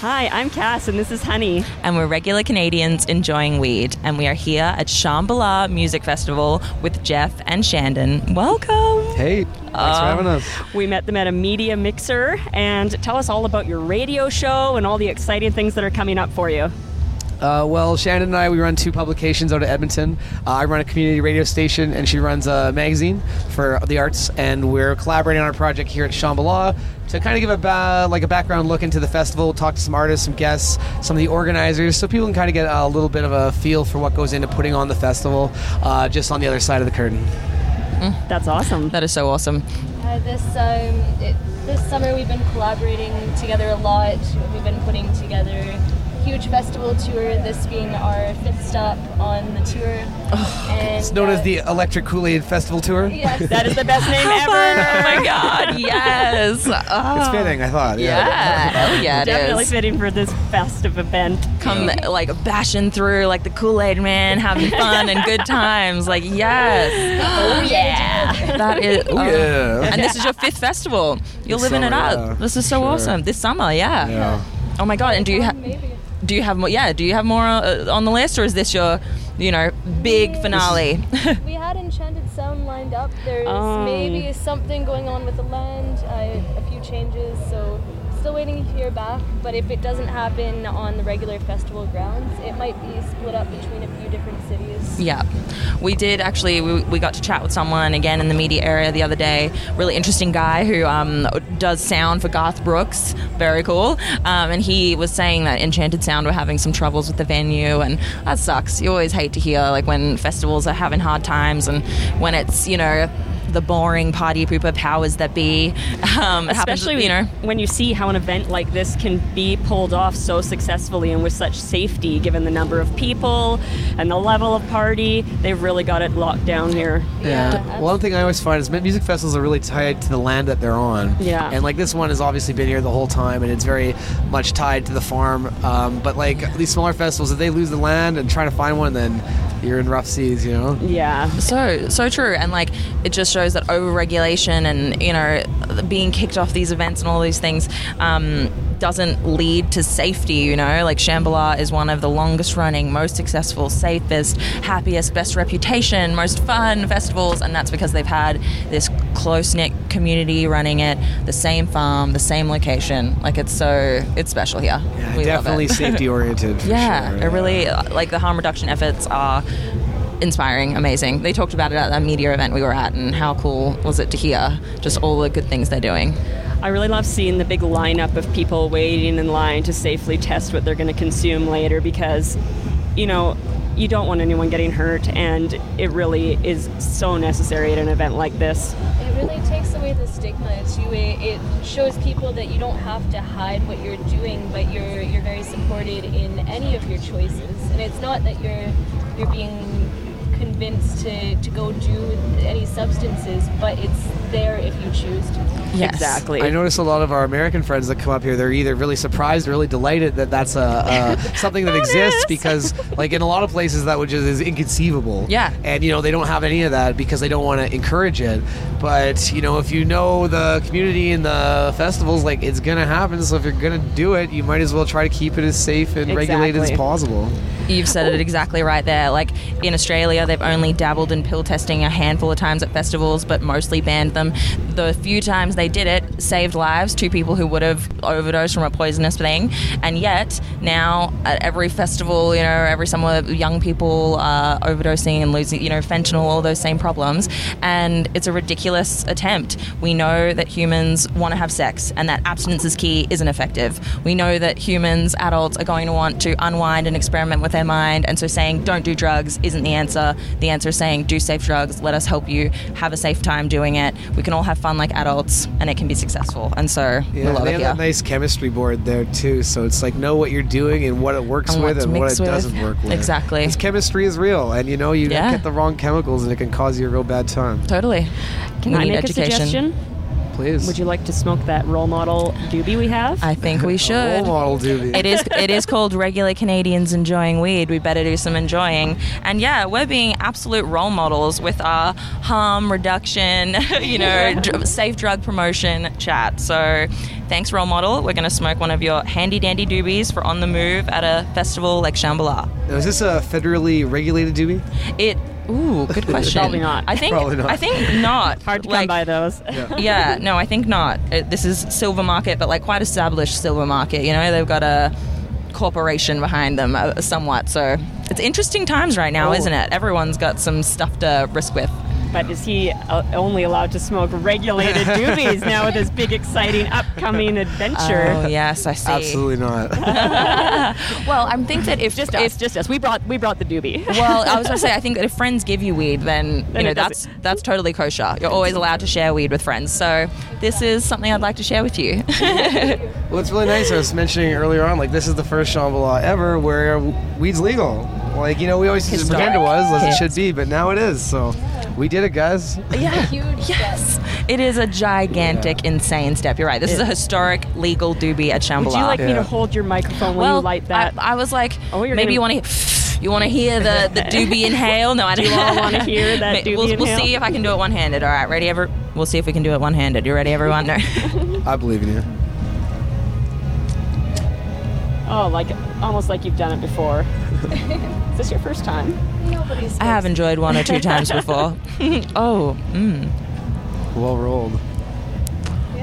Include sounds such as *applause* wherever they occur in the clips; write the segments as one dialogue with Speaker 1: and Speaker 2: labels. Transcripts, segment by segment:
Speaker 1: Hi, I'm Kass, and this is Honey.
Speaker 2: and we're regular Canadians enjoying weed. And we are here at Shambhala Music Festival with Jeff and Chandon. Welcome.
Speaker 3: Hey, thanks for um, having us.
Speaker 1: We met them at a media mixer, and tell us all about your radio show and all the exciting things that are coming up for you.
Speaker 3: Uh, well, Chandon and I, we run two publications out of Edmonton. Uh, I run a community radio station, and she runs a magazine for the arts. And we're collaborating on a project here at Shambhala to kind of give a ba- like a background look into the festival, talk to some artists, some guests, some of the organizers, so people can kind of get a little bit of a feel for what goes into putting on the festival, uh, just on the other side of the curtain.
Speaker 1: That's awesome.
Speaker 2: That is so awesome.
Speaker 4: Uh, this um, it, this summer we've been collaborating together a lot. We've been putting together a huge festival tour. This being our fifth stop on the tour. and,
Speaker 3: It's known
Speaker 4: uh,
Speaker 3: as the Electric Kool-Aid Festival Tour.
Speaker 4: Yes.
Speaker 1: That is the best *laughs* name ever.
Speaker 2: Oh my God. *laughs* Yes. Oh.
Speaker 3: It's fitting, I thought.
Speaker 2: Yeah. *laughs* Hell yeah, it
Speaker 1: Definitely
Speaker 2: is.
Speaker 1: fitting for this festive event.
Speaker 2: Come like bashing through like the Kool Aid man, having fun and good times. Like, yes.
Speaker 4: Oh yeah.
Speaker 2: That is.
Speaker 3: Oh, yeah.
Speaker 2: And this is your fifth festival. You're
Speaker 3: This
Speaker 2: living it up.
Speaker 3: yeah.
Speaker 2: This is so
Speaker 3: Sure.
Speaker 2: awesome. This summer, yeah.
Speaker 3: Yeah.
Speaker 2: Oh my god! And do you have
Speaker 4: Maybe.
Speaker 2: Do you have more? Yeah, do you have more uh, on the list, or is this your, you know, big finale? *laughs* *laughs*
Speaker 4: We had Enchanted Sound lined up. There's
Speaker 1: Oh.
Speaker 4: maybe something going on with the land, uh, a few changes, so still waiting to hear back. But if it doesn't happen on the regular festival grounds, it might be split up between a few different cities.
Speaker 2: yeah, we did actually. We, we got to chat with someone again in the media area the other day. Really interesting guy who um, does sound for Garth Brooks. Very cool. Um, and he was saying that Enchanted Sound were having some troubles with the venue, and that sucks. You always hate to hear like when festivals are having hard times and when it's you know. The boring party pooper powers that be. Um, it happens,
Speaker 1: Especially
Speaker 2: you know,
Speaker 1: when you see how an event like this can be pulled off so successfully and with such safety, given the number of people and the level of party. They've really got it locked down here.
Speaker 3: Yeah. One thing I always find is music festivals are really tied to the land that they're on.
Speaker 1: Yeah.
Speaker 3: And like this one has obviously been here the whole time, and it's very much tied to the farm. Um, but like these smaller festivals, if they lose the land and try to find one, then you're in rough seas, you know.
Speaker 1: Yeah.
Speaker 2: So so true, and like it just shows that overregulation and you know being kicked off these events and all these things um, doesn't lead to safety. You know, like Shambhala is one of the longest running, most successful, safest, happiest, best reputation, most fun festivals, and that's because they've had this close knit community running it, the same farm, the same location. Like it's so it's special here.
Speaker 3: Yeah,
Speaker 2: We love
Speaker 3: definitely
Speaker 2: it. *laughs*
Speaker 3: safety oriented.
Speaker 2: Yeah,
Speaker 3: sure.
Speaker 2: it really like the harm reduction efforts are inspiring, amazing. They talked about it at that media event we were at, and how cool was it to hear just all the good things they're doing.
Speaker 1: I really love seeing the big lineup of people waiting in line to safely test what they're going to consume later because, you know, you don't want anyone getting hurt, and it really is so necessary at an event like this.
Speaker 4: It really takes away the stigma too. It, it shows people that you don't have to hide what you're doing, but you're you're very supported in any of your choices. And it's not that you're you're being convinced to, to go do any substances, but it's there if you choose to.
Speaker 2: Yes.
Speaker 1: Exactly.
Speaker 3: I notice a lot of our American friends that come up here. They're either really surprised or really delighted that that's a, a *laughs* something that exists because, like in a lot of places, that would just is inconceivable.
Speaker 2: Yeah.
Speaker 3: and you know they don't have any of that because they don't want to encourage it. But you know, if you know the community and the festivals, like it's gonna happen. So if you're gonna do it, you might as well try to keep it as safe and regulated as possible.
Speaker 2: You've said it oh. exactly right there. Like in Australia, they've only dabbled in pill testing a handful of times at festivals, but mostly banned them. The few times they did it saved lives to people who would have overdosed from a poisonous thing. And yet, now at every festival, you know, every summer, young people are overdosing and losing, you know, fentanyl, all those same problems. And it's a ridiculous attempt. We know that humans want to have sex and that abstinence is key isn't effective. We know that humans, adults, are going to want to unwind and experiment with their mind. And so saying don't do drugs isn't the answer. The answer is saying do safe drugs. Let us help you have a safe time doing it. We can all have fun like adults and it can be successful. And so we
Speaker 3: Yeah,
Speaker 2: love
Speaker 3: they
Speaker 2: it
Speaker 3: have
Speaker 2: here.
Speaker 3: that nice chemistry board there too. So it's like know what you're doing and what it works
Speaker 2: And
Speaker 3: with and what it
Speaker 2: with.
Speaker 3: doesn't work with.
Speaker 2: Exactly.
Speaker 3: Because chemistry is real, and you know you
Speaker 2: Yeah.
Speaker 3: get the wrong chemicals and it can cause you a real bad time. Totally.
Speaker 1: Can
Speaker 2: Totally.
Speaker 1: I
Speaker 2: We need
Speaker 1: make
Speaker 2: education.
Speaker 1: a suggestion?
Speaker 3: Please.
Speaker 1: Would you like to smoke that role model doobie we have?
Speaker 2: I think we *laughs* should.
Speaker 3: Role
Speaker 2: should.
Speaker 3: model doobie.
Speaker 2: It is it is called regular Canadians enjoying weed. We better do some enjoying. And yeah, we're being absolute role models with our harm reduction, *laughs* you know, dr- safe drug promotion chat. So thanks, role model. We're gonna smoke one of your handy dandy doobies for on the move at a festival like Shambhala.
Speaker 3: Now, is this a federally regulated doobie?
Speaker 2: It. Ooh, good *laughs* question.
Speaker 1: Probably not.
Speaker 2: I think.
Speaker 3: Probably not.
Speaker 2: I think not. *laughs*
Speaker 1: Hard to
Speaker 2: Like,
Speaker 1: come by those. *laughs*
Speaker 2: yeah, no, I think not. It, this is silver market, but like quite established silver market. You know, they've got a corporation behind them uh, somewhat. So it's interesting times right now,
Speaker 1: Oh.
Speaker 2: isn't it? Everyone's got some stuff to risk with.
Speaker 1: But is he uh, only allowed to smoke regulated *laughs* doobies now with his big, exciting, upcoming *laughs* adventure?
Speaker 2: Oh yes, I see.
Speaker 3: Absolutely not. *laughs*
Speaker 2: Well, I think that if
Speaker 1: Just
Speaker 2: if
Speaker 1: us, just us. We brought we brought the doobie.
Speaker 2: well, I was gonna say, I think that if friends give you weed, then,
Speaker 1: Then
Speaker 2: you know that's
Speaker 1: doesn't-
Speaker 2: that's totally kosher. You're always allowed to share weed with friends. So this is something I'd like to share with you.
Speaker 3: well, it's really nice. I was mentioning earlier on, like this is the first Shambhala ever where weed's legal. Like you know, we always used to pretend it was, as it should be, but now it is. So we did it, guys.
Speaker 2: yeah. *laughs*
Speaker 4: Huge
Speaker 2: Yes, it is a gigantic, insane step. You're right. This is a historic legal doobie at Shambhala.
Speaker 1: Would you like me to hold your microphone when
Speaker 2: well,
Speaker 1: you light that?
Speaker 2: I, I was like,
Speaker 1: Oh, you're
Speaker 2: maybe you
Speaker 1: gonna-
Speaker 2: want to. *laughs* You want to hear the, the *laughs* doobie inhale? No, I don't.
Speaker 1: you all wanna hear that
Speaker 2: Ma-
Speaker 1: doobie
Speaker 2: we'll, we'll see if I can do it one handed. All right, ready? Ever? We'll see if we can do it one handed. You ready, everyone? No.
Speaker 3: I believe in you.
Speaker 1: oh, like almost like you've done it before. *laughs* is this your first time?
Speaker 4: Nobody's
Speaker 2: I have enjoyed one or two times *laughs* before. oh, mm.
Speaker 3: Well rolled.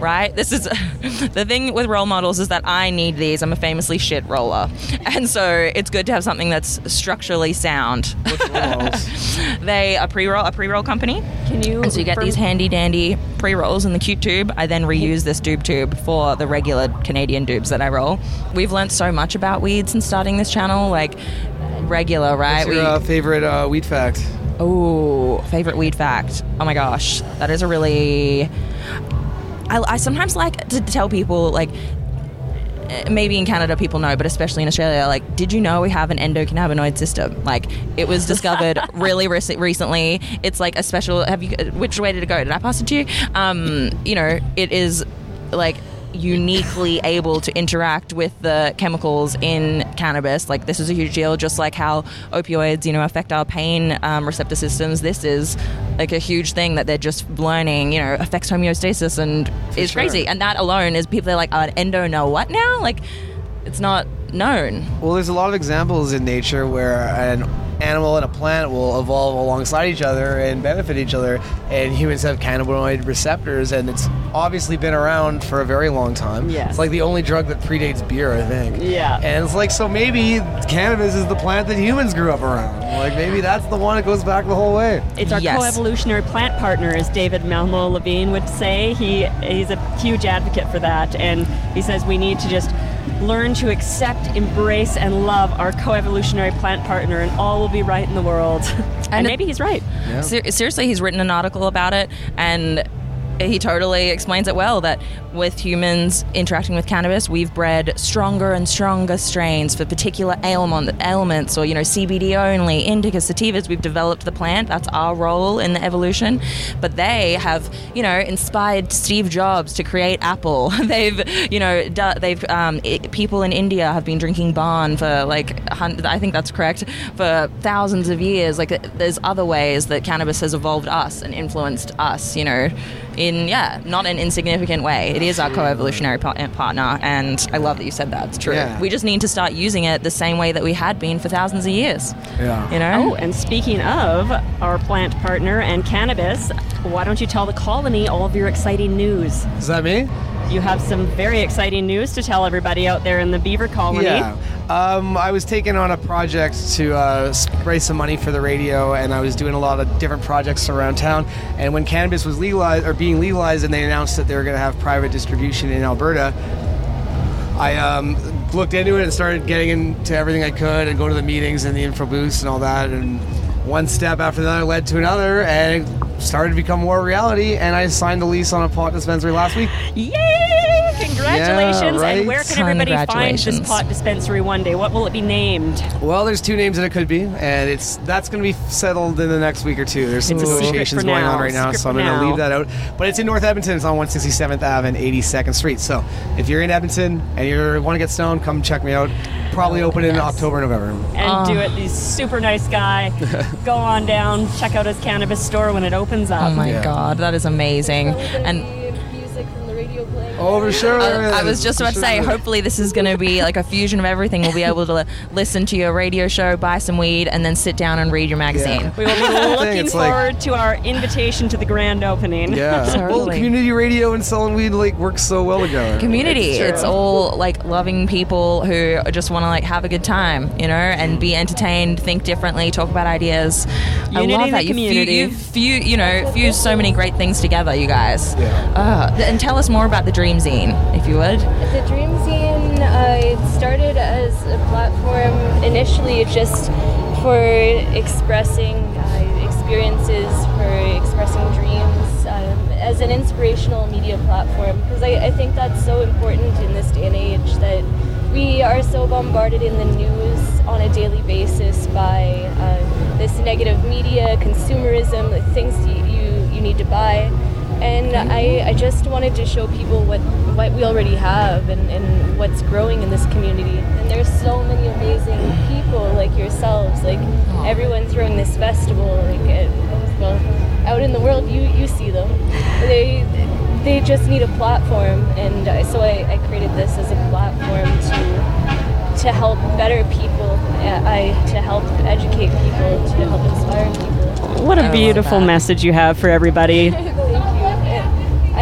Speaker 2: Right? This is *laughs* the thing with role models is that I need these. I'm a famously shit roller, *laughs* and so it's good to have something that's structurally sound. *laughs*
Speaker 3: What's role?
Speaker 2: They a pre-roll a pre-roll company,
Speaker 1: Can you?
Speaker 2: and so you get
Speaker 1: from-
Speaker 2: these handy dandy pre-rolls in the cute tube. I then reuse this doob tube for the regular Canadian doobs that I roll. We've learnt so much about weed since starting this channel, like regular, right?
Speaker 3: What's your uh, favorite uh, weed fact?
Speaker 2: Oh, favorite weed fact. Oh my gosh, that is a really. I, I sometimes like to tell people like. Maybe in Canada people know, but especially in Australia, like, did you know we have an endocannabinoid system? Like, it was discovered *laughs* really rec- recently. It's like a special. Have you? Which way did it go? Did I pass it to you? Um, you know, it is like uniquely able to interact with the chemicals in cannabis. Like this is a huge deal, just like how opioids, you know, affect our pain um, receptor systems. This is like a huge thing that they're just learning. You know, affects homeostasis and is
Speaker 3: sure.
Speaker 2: crazy. And that alone is people are like, uh, endo know what now? Like, it's not known.
Speaker 3: Well, there's a lot of examples in nature where an animal and a plant will evolve alongside each other and benefit each other, and humans have cannabinoid receptors, and it's obviously been around for a very long time.
Speaker 1: Yes.
Speaker 3: It's like the only drug that predates beer, I think.
Speaker 1: Yeah.
Speaker 3: And it's like, so maybe cannabis is the plant that humans grew up around. Like, maybe that's the one that goes back the whole way.
Speaker 1: It's our
Speaker 2: Yes.
Speaker 1: co-evolutionary plant partner, as David Malmo Levine would say. He he's a huge advocate for that, and he says we need to just learn to accept, embrace, and love our co-evolutionary plant partner, and all will be right in the world. *laughs* and,
Speaker 2: And
Speaker 1: maybe he's right.
Speaker 3: Yeah.
Speaker 2: Ser- seriously, he's written an article about it, and he totally explains it well that with humans interacting with cannabis, we've bred stronger and stronger strains for particular ailment, ailments or, you know, CBD only, indica, sativas. We've developed the plant. That's our role in the evolution. But they have, you know, inspired Steve Jobs to create Apple. *laughs* they've, you know, they've, um, i people in India have been drinking bhang for like, I think that's correct, for thousands of years. Like, there's other ways that cannabis has evolved us and influenced us, you know, yeah, not an insignificant way. It is our co evolutionary par- eh, partner. And I love that you said that. It's true.
Speaker 3: Yeah.
Speaker 2: We just need to start using it the same way that we had been for thousands of years.
Speaker 3: Yeah.
Speaker 2: You know?
Speaker 1: Oh, and speaking of our plant partner and cannabis, why don't you tell the colony all of your exciting news?
Speaker 3: Is that me?
Speaker 1: You have some very exciting news to tell everybody out there in the Beaver colony.
Speaker 3: Yeah. Um, I was taking on a project to uh, raise some money for the radio, and I was doing a lot of different projects around town. And when cannabis was legalized or being legalized, and they announced that they were going to have private distribution in Alberta, I um, looked into it and started getting into everything I could and go to the meetings and the info booths and all that. And one step after another led to another, and it started to become more reality. And I signed a lease on a pot dispensary last week.
Speaker 1: Yay! Congratulations!
Speaker 3: Yeah, right.
Speaker 1: And where can everybody find this pot dispensary one day? What will it be named?
Speaker 3: Well, there's two names that it could be, and it's that's going to be settled in the next week or two. There's some
Speaker 1: It's
Speaker 3: negotiations going
Speaker 1: now.
Speaker 3: on right now, so I'm going to leave that out. But it's in North Edmonton. It's on 167th Ave and 82nd Street. So if you're in Edmonton and you want to get stoned, come check me out. Probably open in October, November.
Speaker 1: And
Speaker 2: Oh.
Speaker 1: do it. He's super nice guy. *laughs* Go on down, check out his cannabis store when it opens up.
Speaker 2: Oh my
Speaker 3: Yeah.
Speaker 2: god, that is amazing. And
Speaker 4: radio playing.
Speaker 3: Oh, sure.
Speaker 2: I, I was just about to say, hopefully this is going to be like a fusion of everything. We'll be *laughs* able to listen to your radio show, buy some weed, and then sit down and read your magazine.
Speaker 3: Yeah.
Speaker 1: We will be *laughs* looking
Speaker 3: it's like-
Speaker 1: forward to our invitation to the grand opening.
Speaker 3: Yeah. *laughs* Well, community radio and selling weed like works so well together.
Speaker 2: Community.
Speaker 1: It's
Speaker 2: It's, all like loving people who just want to like have a good time, you know, and be entertained, think differently, talk about ideas. I love that you
Speaker 1: community.
Speaker 2: you few, you know, fused so many great things together, you guys.
Speaker 3: Yeah.
Speaker 2: Uh, and tell us more about the Dream Zine, if you would.
Speaker 4: The Dream Zine uh, started as a platform initially just for expressing uh, experiences, for expressing dreams, um, as an inspirational media platform. Because I, I think that's so important in this day and age that we are so bombarded in the news on a daily basis by uh, this negative media, consumerism, the things you, you, you need to buy. And I, I just wanted to show people what, what we already have and, and what's growing in this community. And there's so many amazing people like yourselves. Like everyone throwing this festival, like uh, well, out in the world, you, you see them. They they just need a platform, and uh, so I, I created this as a platform to to help better people, uh, I to help educate people, to help inspire people.
Speaker 1: What a beautiful message you have for everybody. *laughs*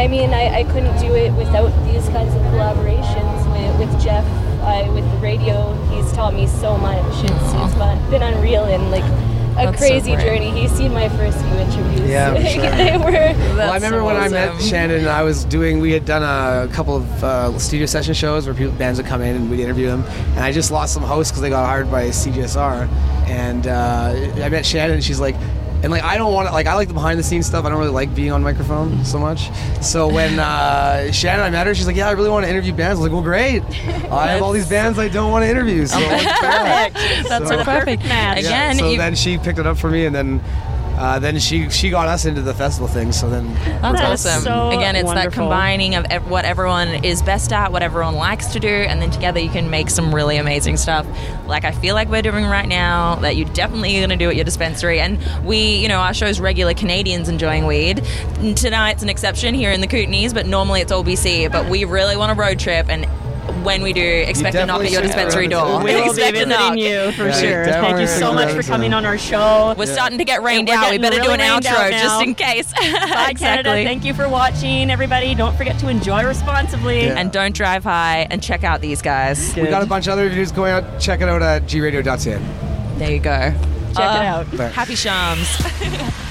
Speaker 4: Thank you. It- I mean, I, I couldn't do it without these kinds of collaborations with, with Jeff, uh, with the radio. He's taught me so much. It's, it's fun, been unreal and like a
Speaker 2: That's
Speaker 4: crazy
Speaker 2: great.
Speaker 4: journey. He's seen my first few interviews.
Speaker 3: Yeah, for *laughs* sure.
Speaker 4: they were.
Speaker 3: Well, I remember
Speaker 2: so
Speaker 3: when I met
Speaker 2: awesome.
Speaker 3: Chandon, I was doing, we had done a couple of uh, studio session shows where people, bands would come in and we'd interview them. And I just lost some hosts because they got hired by CJSR. And uh, I met Chandon and she's like, and like I don't want to like I like the behind the scenes stuff. I don't really like being on microphone so much. So when uh, Chandon I met her, she's like, "Yeah, I really want to interview bands." I was like, "Well, great. *laughs* I have all these bands I don't want to interview." So let's do that."
Speaker 1: Perfect.
Speaker 2: That's
Speaker 3: So-
Speaker 2: so perfect.
Speaker 1: match. *laughs*
Speaker 3: Yeah,
Speaker 2: Again,
Speaker 3: so
Speaker 2: you-
Speaker 3: then she picked it up for me, and then uh, then she she got us into the festival thing. So then
Speaker 2: That's awesome.
Speaker 1: so
Speaker 2: Again, it's that combining of ev- what everyone is best at, what everyone likes to do, and then together you can make some really amazing stuff. Like I feel like we're doing right now, that you definitely are definitely going to do at your dispensary. And we, you know, our show's regular Canadians enjoying weed. Tonight's an exception here in the Kootenays, but normally it's all BC. But we really want a road trip and. When we do, expect a knock at your dispensary door.
Speaker 1: We will *laughs* be
Speaker 2: expect a knock.
Speaker 1: visiting you for
Speaker 3: Yeah,
Speaker 1: sure. Thank you so much for coming on our show.
Speaker 2: We're starting to get rained out. We
Speaker 1: getting
Speaker 2: better do an
Speaker 1: rained
Speaker 2: outro
Speaker 1: out now.
Speaker 2: just in case.
Speaker 1: Bye, Canada. *laughs* Thank you for watching, everybody. Don't forget to enjoy responsibly.
Speaker 3: Yeah.
Speaker 2: And don't drive high and check out these guys.
Speaker 3: we got a bunch of other reviews going out. Check it out at gradio.ca.
Speaker 2: There you go.
Speaker 1: Check it uh,
Speaker 3: out.
Speaker 2: Happy Shams. *laughs*